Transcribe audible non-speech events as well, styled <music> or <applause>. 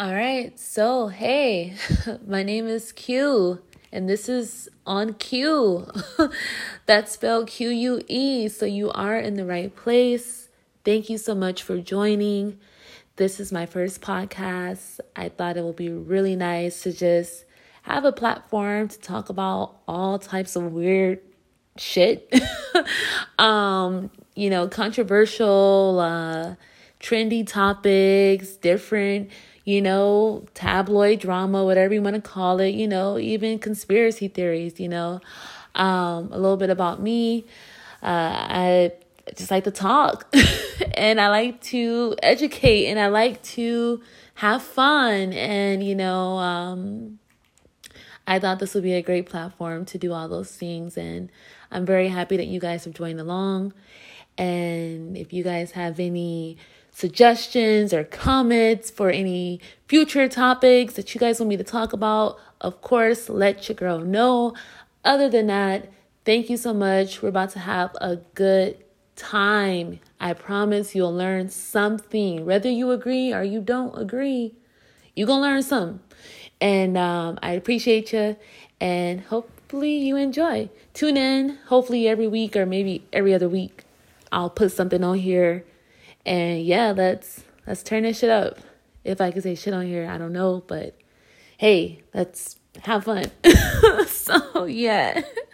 All right, so hey, <laughs> my name is Q, and this is on Q. <laughs> That's spelled Q U E, so you are in the right place. Thank you so much for joining. This is my first podcast. I thought it would be really nice to just have a platform to talk about all types of weird shit. <laughs> um, you know, controversial, uh, trendy topics, different you know, tabloid drama, whatever you want to call it, you know, even conspiracy theories, you know. Um, a little bit about me. Uh, I just like to talk <laughs> and I like to educate and I like to have fun. And, you know, um, I thought this would be a great platform to do all those things. And I'm very happy that you guys have joined along. And if you guys have any suggestions or comments for any future topics that you guys want me to talk about, of course, let your girl know. Other than that, thank you so much. We're about to have a good time. I promise you'll learn something. Whether you agree or you don't agree, you're going to learn something. And um, I appreciate you. And hopefully you enjoy. Tune in, hopefully every week or maybe every other week. I'll put something on here and yeah, let's let's turn this shit up. If I could say shit on here, I don't know, but hey, let's have fun. <laughs> so yeah. <laughs>